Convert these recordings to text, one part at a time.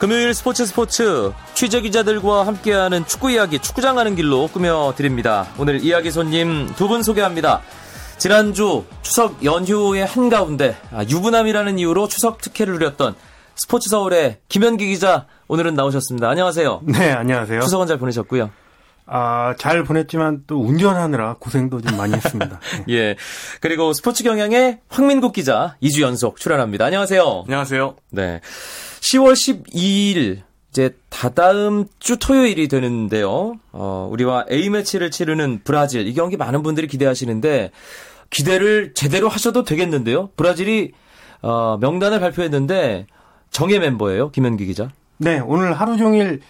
금요일 스포츠 스포츠 취재 기자들과 함께하는 축구 이야기 축구장 가는 길로 꾸며 드립니다. 오늘 이야기 손님 두 분 소개합니다. 지난주 추석 연휴의 한가운데 아, 유부남이라는 이유로 추석 특혜를 누렸던 스포츠 서울의 김현기 기자 오늘은 나오셨습니다. 안녕하세요. 네, 안녕하세요. 추석은 잘 보내셨고요. 아, 잘 보냈지만 또 운전하느라 고생도 좀 많이 했습니다. 네. 예. 그리고 스포츠 경향의 황민국 기자 2주 연속 출연합니다. 안녕하세요. 안녕하세요. 네. 10월 12일 이제 다다음 주 토요일이 되는데요. 어, 우리와 A매치를 치르는 브라질. 이 경기 많은 분들이 기대하시는데 기대를 제대로 하셔도 되겠는데요. 브라질이 어, 명단을 발표했는데 정예 멤버예요. 김현기 기자. 네, 오늘 하루 종일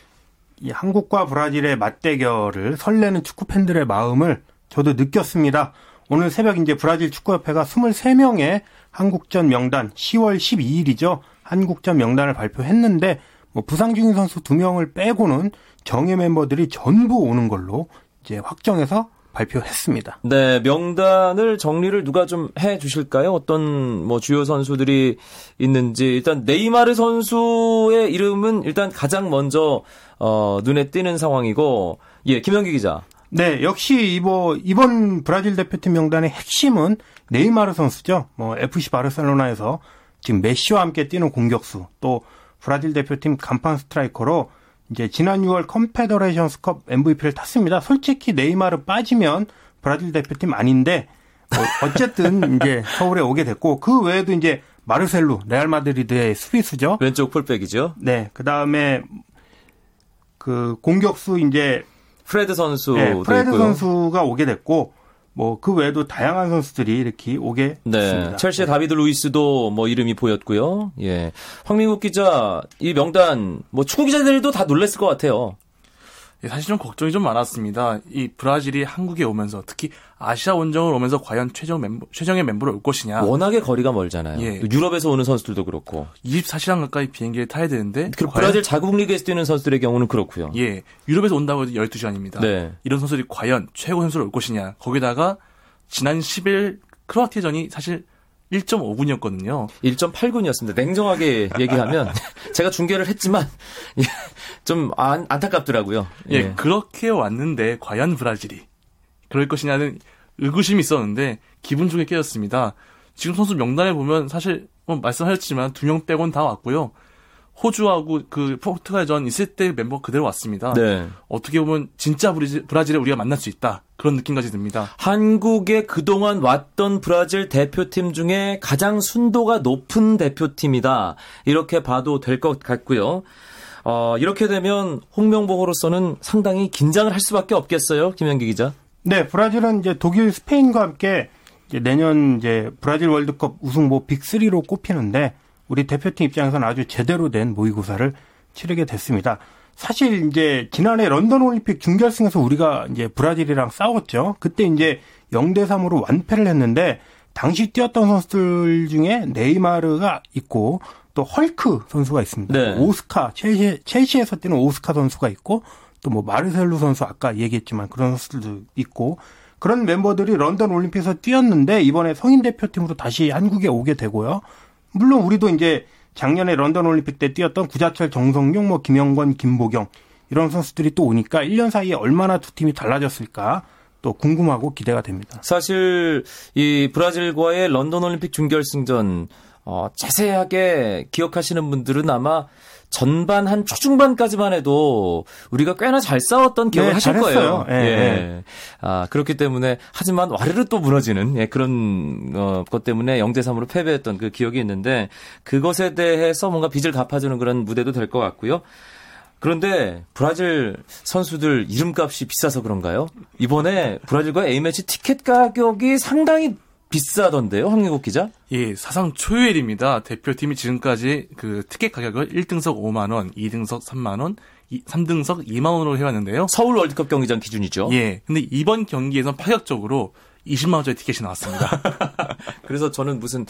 이 한국과 브라질의 맞대결을 설레는 축구 팬들의 마음을 저도 느꼈습니다. 오늘 새벽 이제 브라질 축구협회가 23명의 한국전 명단 10월 12일이죠. 한국전 명단을 발표했는데 뭐 부상 중인 선수 2명을 빼고는 정예 멤버들이 전부 오는 걸로 이제 확정해서 발표했습니다. 네, 명단을 정리를 누가 좀 해 주실까요? 어떤 뭐 주요 선수들이 있는지 일단 네이마르 선수의 이름은 일단 가장 먼저 어 눈에 띄는 상황이고 예, 김현기 기자. 네, 역시 이번 이번 브라질 대표팀 명단의 핵심은 네이마르 선수죠. 뭐 FC 바르셀로나에서 지금 메시와 함께 뛰는 공격수 또 브라질 대표팀 간판 스트라이커로 이제 지난 6월 컨페더레이션스컵 MVP를 탔습니다. 솔직히 네이마르 빠지면 브라질 대표팀 아닌데 뭐 어쨌든 이제 서울에 오게 됐고 그 외에도 이제 마르셀루 레알 마드리드의 수비수죠. 왼쪽 풀백이죠. 네, 그 다음에 그 공격수 이제 프레드 선수 네, 프레드. 선수가 오게 됐고 뭐 그 외에도 다양한 선수들이 이렇게 오게 네, 됐습니다. 첼시의 다비드 루이스도 뭐 이름이 보였고요. 예, 황민국 기자 이 명단 뭐 축구 기자들도 다 놀랐을 것 같아요. 예, 사실 좀 걱정이 좀 많았습니다. 이 브라질이 한국에 오면서 특히 아시아 원정을 오면서 과연 최종 멤버, 최정의 멤버로 올 것이냐. 워낙에 거리가 멀잖아요. 예. 또 유럽에서 오는 선수들도 그렇고. 24시간 가까이 비행기를 타야 되는데 그리고 과연- 브라질 자국 리그에서 뛰는 선수들의 경우는 그렇고요. 예, 유럽에서 온다고 해도 12시간입니다. 네. 이런 선수들이 과연 최고 선수로 올 것이냐. 거기다가 지난 10일 크로아티아전이 사실 1.5분이었거든요. 1.8군이었습니다. 냉정하게 얘기하면 제가 중계를 했지만 예, 좀 안, 안타깝더라고요. 예, 그렇게 왔는데 과연 브라질이 그럴 것이냐는 의구심이 있었는데 기분 좋게 깨졌습니다. 지금 선수 명단에 보면 사실 뭐 말씀하셨지만 두 명 빼곤 다 왔고요. 호주하고 그 포르투갈전 있을 때 멤버 그대로 왔습니다. 네. 어떻게 보면 진짜 브라질, 브라질을 우리가 만날 수 있다 그런 느낌까지 듭니다. 한국에 그동안 왔던 브라질 대표팀 중에 가장 순도가 높은 대표팀이다. 이렇게 봐도 될 것 같고요. 어, 이렇게 되면 홍명보로서는 상당히 긴장을 할 수밖에 없겠어요. 김현기 기자. 네, 브라질은 이제 독일, 스페인과 함께 이제 내년 이제 브라질 월드컵 우승 뭐 빅3로 꼽히는데 우리 대표팀 입장에서는 아주 제대로 된 모의고사를 치르게 됐습니다. 사실 이제 지난해 런던 올림픽 준결승에서 우리가 이제 브라질이랑 싸웠죠. 그때 이제 0대 3으로 완패를 했는데 당시 뛰었던 선수들 중에 네이마르가 있고 또 헐크 선수가 있습니다. 네. 오스카 첼시 첼시에서 뛰는 오스카 선수가 있고 또 뭐 마르셀루 선수 아까 얘기했지만 그런 선수들도 있고 그런 멤버들이 런던 올림픽에서 뛰었는데 이번에 성인 대표팀으로 다시 한국에 오게 되고요. 물론 우리도 이제 작년에 런던 올림픽 때 뛰었던 구자철, 정성용, 뭐 김영권, 김보경 이런 선수들이 또 오니까 1년 사이에 얼마나 두 팀이 달라졌을까 또 궁금하고 기대가 됩니다. 사실 이 브라질과의 런던 올림픽 준결승전 어, 자세하게 기억하시는 분들은 아마 전반 한 초중반까지만 해도 우리가 꽤나 잘 싸웠던 기억을 네, 하실 잘했어요. 거예요. 예, 예. 아, 그렇기 때문에 하지만 와르르 또 무너지는 예, 그런 어, 것 때문에 0대 3으로 패배했던 그 기억이 있는데 그것에 대해서 뭔가 빚을 갚아 주는 그런 무대도 될 것 같고요. 그런데 브라질 선수들 이름값이 비싸서 그런가요? 이번에 브라질과 A매치 티켓 가격이 상당히 비싸던데요, 황민국 기자? 예, 사상 초유일입니다. 대표팀이 지금까지 그 티켓 가격을 1등석 5만 원, 2등석 3만 원, 3등석 2만 원으로 해왔는데요. 서울 월드컵 경기장 기준이죠. 예, 근데 이번 경기에선 파격적으로 20만 원짜리 티켓이 나왔습니다. 그래서 저는 무슨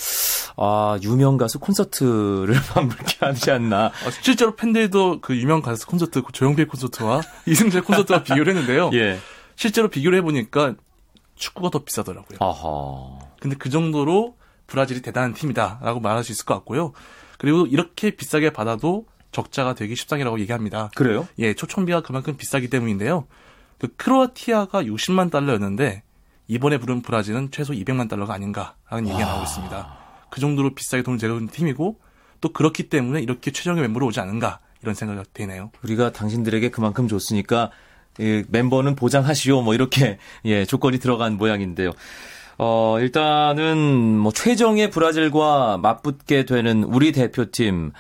아 유명 가수 콘서트를 만물게 하지 않나. 어, 실제로 팬들도 그 유명 가수 콘서트 그 조용필 콘서트와 이승재 콘서트와 비교를 했는데요. 예. 실제로 비교를 해보니까 축구가 더 비싸더라고요. 아하. 근데 그 정도로 브라질이 대단한 팀이다라고 말할 수 있을 것 같고요. 그리고 이렇게 비싸게 받아도 적자가 되기 십상이라고 얘기합니다. 그래요? 예, 초청비가 그만큼 비싸기 때문인데요. 그 크로아티아가 60만 달러였는데 이번에 부른 브라질은 최소 200만 달러가 아닌가라는 얘기가 나오고 있습니다. 그 정도로 비싸게 돈을 내는 팀이고 또 그렇기 때문에 이렇게 최종의 멤버로 오지 않은가 이런 생각이 되네요. 우리가 당신들에게 그만큼 줬으니까 예, 멤버는 보장하시오 뭐 이렇게 예, 조건이 들어간 모양인데요. 어, 일단은 뭐 최정의 브라질과 맞붙게 되는 우리 대표팀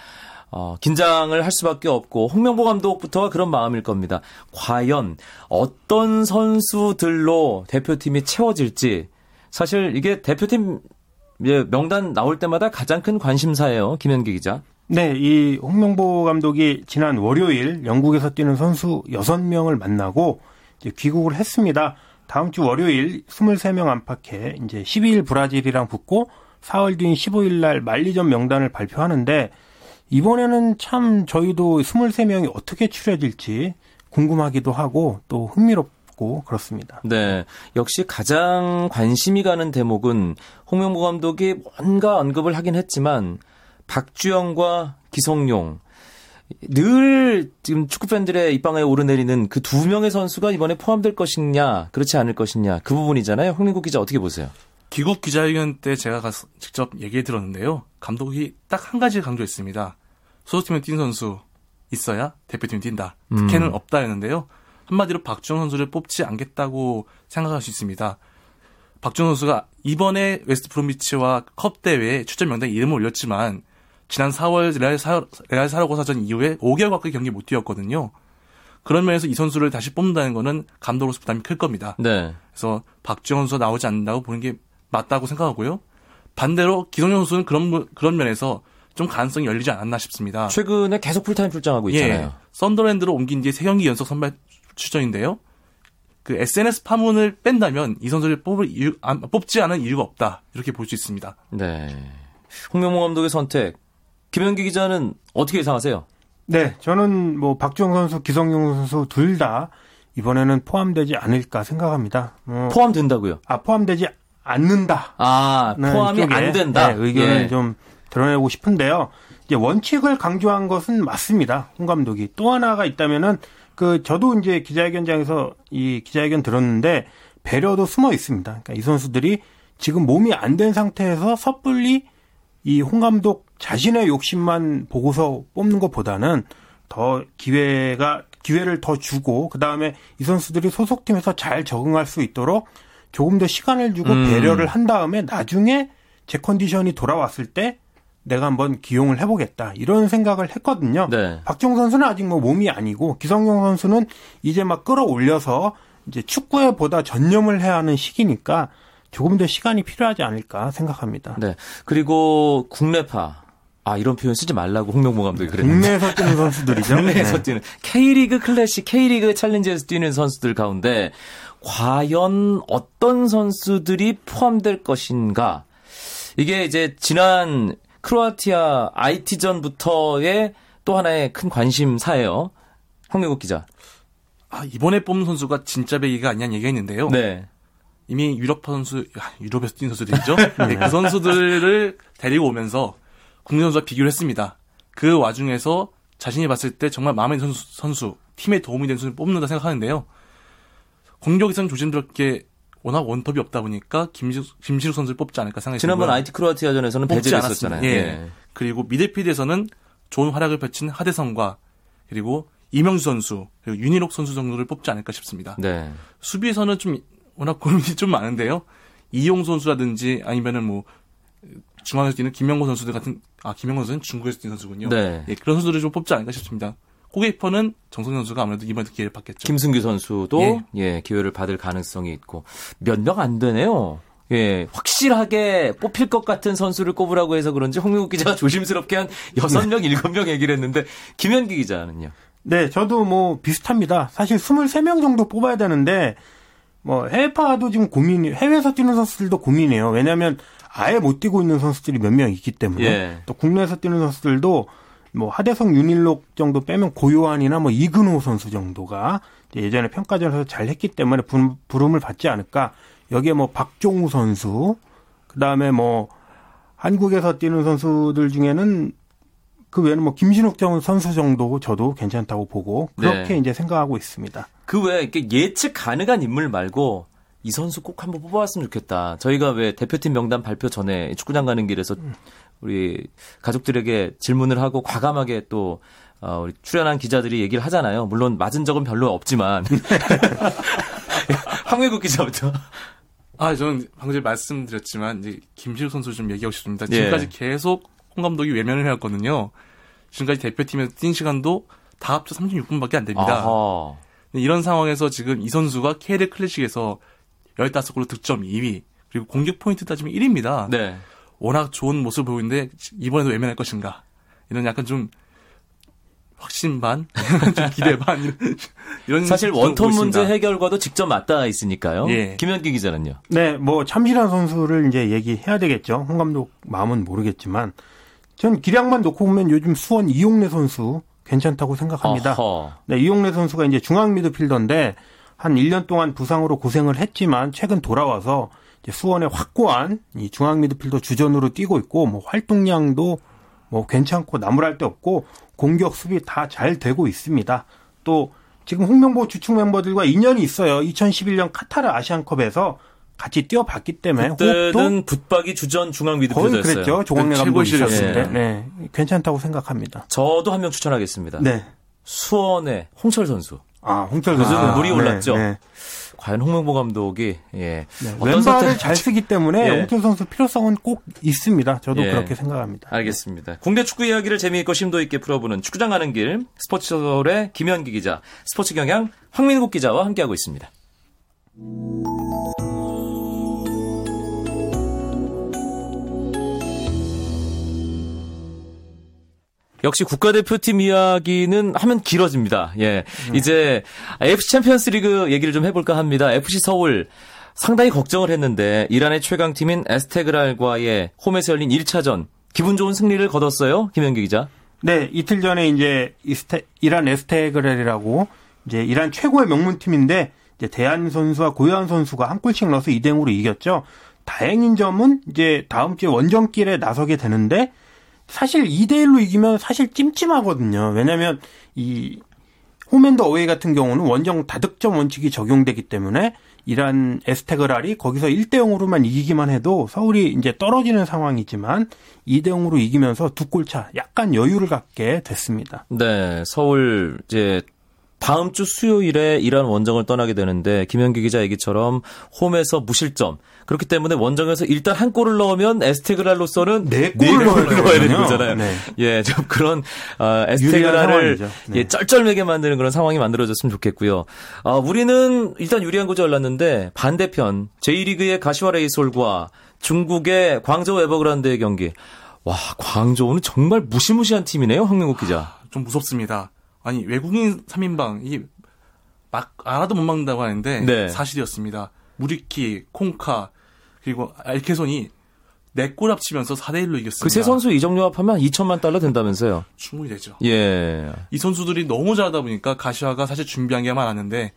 어, 긴장을 할 수밖에 없고 홍명보 감독부터가 그런 마음일 겁니다. 과연 어떤 선수들로 대표팀이 채워질지 사실 이게 대표팀 예, 명단 나올 때마다 가장 큰 관심사예요. 김현기 기자. 네, 이 홍명보 감독이 지난 월요일 영국에서 뛰는 선수 6명을 만나고 이제 귀국을 했습니다. 다음 주 월요일 23명 안팎에 이제 12일 브라질이랑 붙고 4월 뒤인 15일 날 만리전 명단을 발표하는데 이번에는 참 저희도 23명이 어떻게 추려질지 궁금하기도 하고 또 흥미롭고 그렇습니다. 네. 역시 가장 관심이 가는 대목은 홍명보 감독이 뭔가 언급을 하긴 했지만 박주영과 기성용 늘 지금 축구 팬들의 입방에 오르내리는 그 두 명의 선수가 이번에 포함될 것이냐 그렇지 않을 것이냐 그 부분이잖아요. 홍민국 기자 어떻게 보세요? 귀국 기자회견 때 제가 가서 직접 얘기해 들었는데요. 감독이 딱 한 가지 강조했습니다. 소속팀에 뛴 선수 있어야 대표팀 뛴다. 특혜는 음. 없다였는데요. 한마디로 박주영 선수를 뽑지 않겠다고 생각할 수 있습니다. 박주영 선수가 이번에 웨스트 브롬비치와 컵 대회에 출전 명단에 이름을 올렸지만 지난 4월 레알, 사, 레알 사라고사전 이후에 5개월 가까이 경기 못 뛰었거든요. 그런 면에서 이 선수를 다시 뽑는다는 거는 감독으로서 부담이 클 겁니다. 네. 그래서 박주영 선수가 나오지 않는다고 보는 게 맞다고 생각하고요. 반대로 기성용 선수는 그런 그런 면에서 좀 가능성이 열리지 않았나 싶습니다. 최근에 계속 풀타임 출장하고 있잖아요. 예, 썬더랜드로 옮긴 뒤에 3경기 연속 선발 출전인데요. 그 SNS 파문을 뺀다면 이 선수를 뽑을 이유, 안- 뽑지 않은 이유가 없다. 이렇게 볼 수 있습니다. 네. 홍명보 감독의 선택. 김현기 기자는 어떻게 예상하세요? 네, 저는 뭐 박주영 선수, 기성용 선수 둘 다 이번에는 포함되지 않을까 생각합니다. 뭐, 포함된다고요? 아 포함되지 않는다. 아, 네, 포함이 이쪽에, 안 된다. 네, 의견을 예. 좀 드러내고 싶은데요. 이제 원칙을 강조한 것은 맞습니다. 홍 감독이 또 하나가 있다면은 그 저도 이제 기자회견장에서 이 기자회견 들었는데 배려도 숨어 있습니다. 그러니까 이 선수들이 지금 몸이 안 된 상태에서 섣불리 이 홍 감독 자신의 욕심만 보고서 뽑는 것보다는 더 기회가 기회를 더 주고 그 다음에 이 선수들이 소속팀에서 잘 적응할 수 있도록 조금 더 시간을 주고 음. 배려를 한 다음에 나중에 제 컨디션이 돌아왔을 때 내가 한번 기용을 해보겠다 이런 생각을 했거든요. 네. 박정 선수는 아직 뭐 몸이 아니고 기성용 선수는 이제 막 끌어올려서 이제 축구에 보다 전념을 해야 하는 시기니까 조금 더 시간이 필요하지 않을까 생각합니다. 네. 그리고 국내파. 아, 이런 표현 쓰지 말라고 홍명보 감독이 그랬는데. 국내에서 뛰는 선수들이죠. 국내에서 네. 뛰는 K리그 클래식, K리그 챌린지에서 뛰는 선수들 가운데 과연 어떤 선수들이 포함될 것인가? 이게 이제 지난 크로아티아 IT전부터의 또 하나의 큰 관심사예요. 황명국 기자. 아, 이번에 뽑는 선수가 진짜 배기가 아니냐는 얘기가 있는데요. 네. 이미 유럽 선수, 아, 유럽에서 뛴 선수들이죠. 네, 그 선수들을 데리고 오면서 국내 선수와 비교를 했습니다. 그 와중에서 자신이 봤을 때 정말 마음에 드는 선수, 선수, 팀에 도움이 되는 선수를 뽑는다 생각하는데요. 공격에서는 조심스럽게 워낙 원톱이 없다 보니까 김지숙, 김지숙 선수를 뽑지 않을까 생각이 지난번 들고요. IT 크로아티아전에서는 뽑지 배제를. 했었잖아요. 예. 그리고 미드필드에서는 좋은 활약을 펼친 하대성과 그리고 이명수 선수 그리고 윤희록 선수 정도를 뽑지 않을까 싶습니다. 네. 수비에서는 좀 워낙 고민이 좀 많은데요. 이용 선수라든지 아니면은 뭐 중앙에서 뛰는 김명곤 선수들 같은 아 김명곤 선수는 중국에서 뛰는 선수군요. 네. 예, 그런 선수들을 좀 뽑지 않을까 싶습니다. 골키퍼는 정성 선수가 아무래도 이번에 기회를 받겠죠. 김승규 선수도 예. 예, 기회를 받을 가능성이 있고 몇 명 안 되네요. 예, 확실하게 뽑힐 것 같은 선수를 꼽으라고 해서 그런지 홍명국 기자가 조심스럽게 한 여섯 명 일곱 명 얘기를 했는데 김현기 기자는요. 네, 저도 뭐 비슷합니다. 사실 23명 정도 뽑아야 되는데 뭐 해외파도 지금 고민이 해외에서 뛰는 선수들도 고민이에요. 왜냐하면 아예 못 뛰고 있는 선수들이 몇 명 있기 때문에 예. 또 국내에서 뛰는 선수들도 뭐 하대성 윤일록 정도 빼면 고요한이나 뭐 이근호 선수 정도가 예전에 평가전에서 잘 했기 때문에 부름- 부름을 받지 않을까. 여기에 뭐 박종우 선수, 그 다음에 뭐 한국에서 뛰는 선수들 중에는 그 외에는 뭐 김신욱 정 선수 정도 저도 괜찮다고 보고 그렇게 네. 이제 생각하고 있습니다. 그 외에 이렇게 예측 가능한 인물 말고 이 선수 꼭 한번 뽑아왔으면 좋겠다. 저희가 왜 대표팀 명단 발표 전에 축구장 가는 길에서 우리 가족들에게 질문을 하고 과감하게 또 어, 우리 출연한 기자들이 얘기를 하잖아요. 물론 맞은 적은 별로 없지만 황외국 기자부터. 아, 저는 방금 전에 말씀드렸지만 이제 김신욱 선수 좀 얘기하고 싶습니다. 예. 지금까지 계속 홍 감독이 외면을 해왔거든요. 지금까지 대표팀에서 뛴 시간도 다 합쳐 36분밖에 안 됩니다. 아하. 이런 상황에서 지금 이 선수가 KL 클래식에서 15골로 득점 2위, 그리고 공격 포인트 따지면 1위입니다. 네. 워낙 좋은 모습을 보이고 있는데 이번에도 외면할 것인가? 이런 약간 좀 확신 반, 좀 기대 반 이런, 사실 좀 원톱 문제. 해결과도 직접 맞닿아 있으니까요. 예. 김현기 기자는요. 네, 뭐 참신한 선수를 이제 얘기해야 되겠죠. 홍 감독 마음은 모르겠지만 전 기량만 놓고 보면 요즘 수원 이용래 선수 괜찮다고 생각합니다. 어허. 네, 이용래 선수가 이제 중앙 미드필더인데 한 1년 동안 부상으로 고생을 했지만 최근 돌아와서 수원의 확고한 이 중앙 미드필더 주전으로 뛰고 있고 뭐 활동량도 뭐 괜찮고 나무랄 데 없고 공격 수비 다 잘 되고 있습니다. 또 지금 홍명보 주축 멤버들과 인연이 있어요. 2011년 카타르 아시안컵에서 같이 뛰어봤기 때문에 그때는 붙박이 주전 중앙 미드필더였어요. 그랬죠. 조광래 네, 감독이. 시절이었어요. 네, 괜찮다고 생각합니다. 저도 한 명 추천하겠습니다. 네. 수원의 홍철 선수. 아, 홍철 선수. 물이 올랐죠? 네, 네. 과연 홍명보 감독이 예. 네, 어떤 왼발을 잘 쓰기 때문에 예. 홍철 선수 필요성은 꼭 있습니다. 저도 예. 그렇게 생각합니다. 알겠습니다. 국내 축구 이야기를 재미있고 심도 있게 풀어보는 축구장 가는 길 스포츠 서울의 김현기 기자, 스포츠 경향 황민국 기자와 함께하고 있습니다. 역시 국가대표팀 이야기는 하면 길어집니다. 예. 이제 FC 챔피언스 리그 얘기를 좀 해볼까 합니다. FC 서울 상당히 걱정을 했는데 이란의 최강팀인 에스테그랄과의 홈에서 열린 1차전 기분 좋은 승리를 거뒀어요. 김현기 기자. 네, 이틀 전에 이제 이스테, 이란 에스테그렐이라고 이제 이란 최고의 명문팀인데 이제 데얀 선수와 고요한 선수가 한 골씩 넣어서 2대 0으로 이겼죠. 다행인 점은 이제 다음 주에 원정길에 나서게 되는데 사실 2대 1로 이기면 사실 찜찜하거든요. 왜냐면 이 홈앤더 어웨이 같은 경우는 원정 다득점 원칙이 적용되기 때문에 이란 에스테그랄이 거기서 1대 0으로만 이기기만 해도 서울이 이제 떨어지는 상황이지만 2대 0으로 이기면서 두 골 차 약간 여유를 갖게 됐습니다. 네, 서울 이제 다음 주 수요일에 이란 원정을 떠나게 되는데 김현기 기자 얘기처럼 홈에서 무실점. 그렇기 때문에 원정에서 일단 한 골을 넣으면 에스테그랄로서는 네 골을 넣어야 되는. 거잖아요. 네. 예, 좀 그런 어, 에스테그랄을. 네. 예, 쩔쩔매게 만드는 그런 상황이 만들어졌으면 좋겠고요. 아, 우리는 일단 유리한 구조 올랐는데 반대편 제1리그의 가시와 레이솔과 중국의 광저우 에버그란드의 경기. 와, 광저우는 정말 무시무시한 팀이네요, 황명국 기자. 좀 무섭습니다. 아니 외국인 3인방 이게 막 알아도 못 막는다고 하는데 네. 사실이었습니다. 무리키, 콩카 그리고 알케손이 4골 합치면서 4대 1로 이겼습니다. 그 세 선수 이적료 합하면 2천만 달러 된다면서요. 충분히 되죠. 예. 이 선수들이 너무 잘하다 보니까 가시화가 사실 준비한 게 많았는데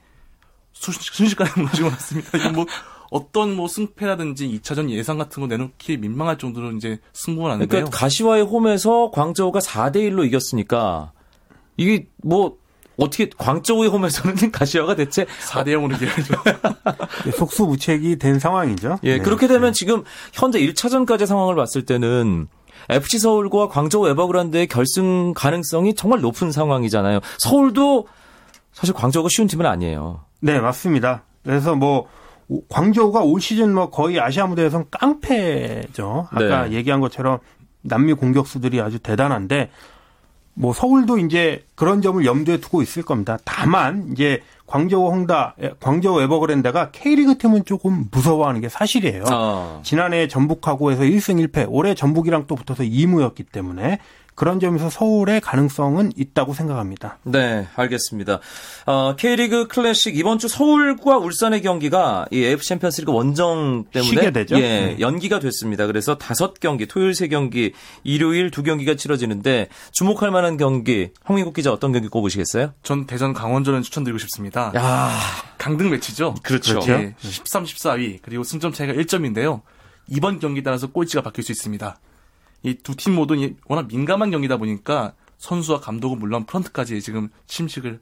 수- 순식간에 무너지고 말았습니다. 뭐 어떤 뭐 승패라든지 2차전 예상 같은 거 내놓기 민망할 정도로 이제 승부가 났는데요. 그러니까 가시와의 홈에서 광저우가 4대 1로 이겼으니까 이게 뭐 어떻게 광저우의 홈에서는 가시와가 대체 4대 0으로 이겨야죠. 속수무책이 된 상황이죠. 예, 네. 그렇게 되면 지금 현재 1차전까지 상황을 봤을 때는 FC 서울과 광저우 에버그란드의 결승 가능성이 정말 높은 상황이잖아요. 서울도 사실 광저우가 쉬운 팀은 아니에요. 네, 맞습니다. 그래서 뭐 오- 광저우가 올 시즌 뭐 거의 아시아 무대에선 깡패죠. 아까 네. 얘기한 것처럼 남미 공격수들이 아주 대단한데 뭐 서울도 이제 그런 점을 염두에 두고 있을 겁니다. 다만 이제 광저우 홍다, 에, 광저우 에버그랜드가 K리그 팀은 조금 무서워하는 게 사실이에요. 아. 지난해 전북하고 해서 1승 1패, 올해 전북이랑 또 붙어서 2무였기 때문에 그런 점에서 서울의 가능성은 있다고 생각합니다. 네, 알겠습니다. 어, K리그 클래식 이번 주 서울과 울산의 경기가 이 AFC 챔피언스리그 원정 때문에 쉬게 되죠? 예, 네. 연기가 됐습니다. 그래서 다섯 경기, 토요일 세 경기, 일요일 두 경기가 치러지는데 주목할 만한 경기 황민국 기자 어떤 경기 꼽으시겠어요? 전 대전 강원전을 추천드리고 싶습니다. 야, 강등 매치죠. 그렇죠. 예, 13, 14위 그리고 승점 차이가 1점인데요. 이번 경기 따라서 꼴찌가 바뀔 수 있습니다. 이 두 팀 모두 이 워낙 민감한 경기다 보니까 선수와 감독은 물론 프런트까지 지금 침식을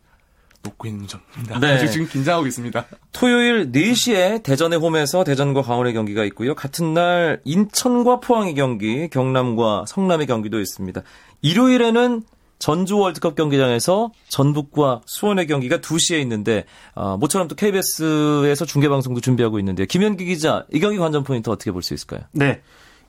놓고 있는 점입니다. 네. 지금 긴장하고 있습니다. 토요일 4시에 대전의 홈에서 대전과 강원의 경기가 있고요. 같은 날 인천과 포항의 경기, 경남과 성남의 경기도 있습니다. 일요일에는 전주 월드컵 경기장에서 전북과 수원의 경기가 2시에 있는데 어, 모처럼 또 KBS에서 중계 방송도 준비하고 있는데요. 김현기 기자, 이 경기 관전 포인트 어떻게 볼 수 있을까요? 네.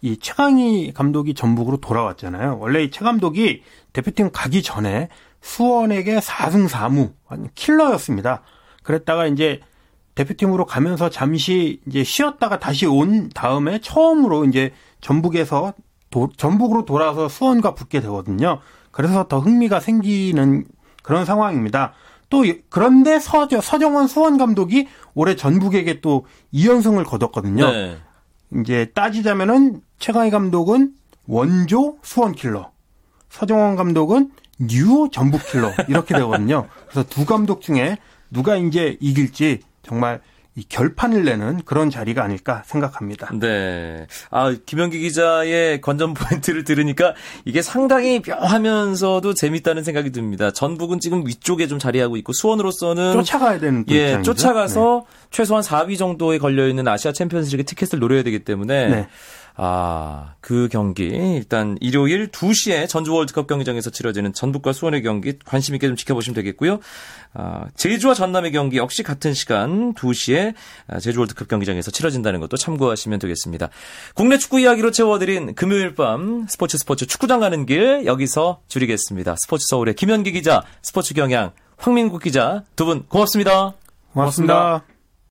이 최강희 감독이 전북으로 돌아왔잖아요. 원래 이 최 감독이 대표팀 가기 전에 수원에게 4승 4무 킬러였습니다. 그랬다가 이제 대표팀으로 가면서 잠시 이제 쉬었다가 다시 온 다음에 처음으로 이제 전북에서 도, 전북으로 돌아와서 수원과 붙게 되거든요. 그래서 더 흥미가 생기는 그런 상황입니다. 또 그런데 서, 서정원 수원 감독이 올해 전북에게 또 2연승을 거뒀거든요. 네. 이제 따지자면은 최강희 감독은 원조 수원 킬러, 서정원 감독은 new 전북 킬러 이렇게 되거든요. 그래서 두 감독 중에 누가 이제 이길지 정말 이 결판을 내는 그런 자리가 아닐까 생각합니다. 네. 아, 김현기 기자의 관전 포인트를 들으니까 이게 상당히 묘하면서도 재밌다는 생각이 듭니다. 전북은 지금 위쪽에 좀 자리하고 있고 수원으로서는 쫓아가야 되는 또 예, 입장이죠. 쫓아가서 최소한 4위 정도에 걸려 있는 아시아 챔피언스리그 티켓을 노려야 되기 때문에 네. 아, 그 경기 일단 일요일 2시에 전주 월드컵 경기장에서 치러지는 전북과 수원의 경기 관심 있게 좀 지켜보시면 되겠고요. 아, 제주와 전남의 경기 역시 같은 시간 2시에 아, 제주 월드컵 경기장에서 치러진다는 것도 참고하시면 되겠습니다. 국내 축구 이야기로 채워드린 금요일 밤 스포츠 스포츠 축구장 가는 길 여기서 줄이겠습니다. 스포츠 서울의 김현기 기자, 스포츠 경향 황민국 기자 두 분 고맙습니다. 고맙습니다.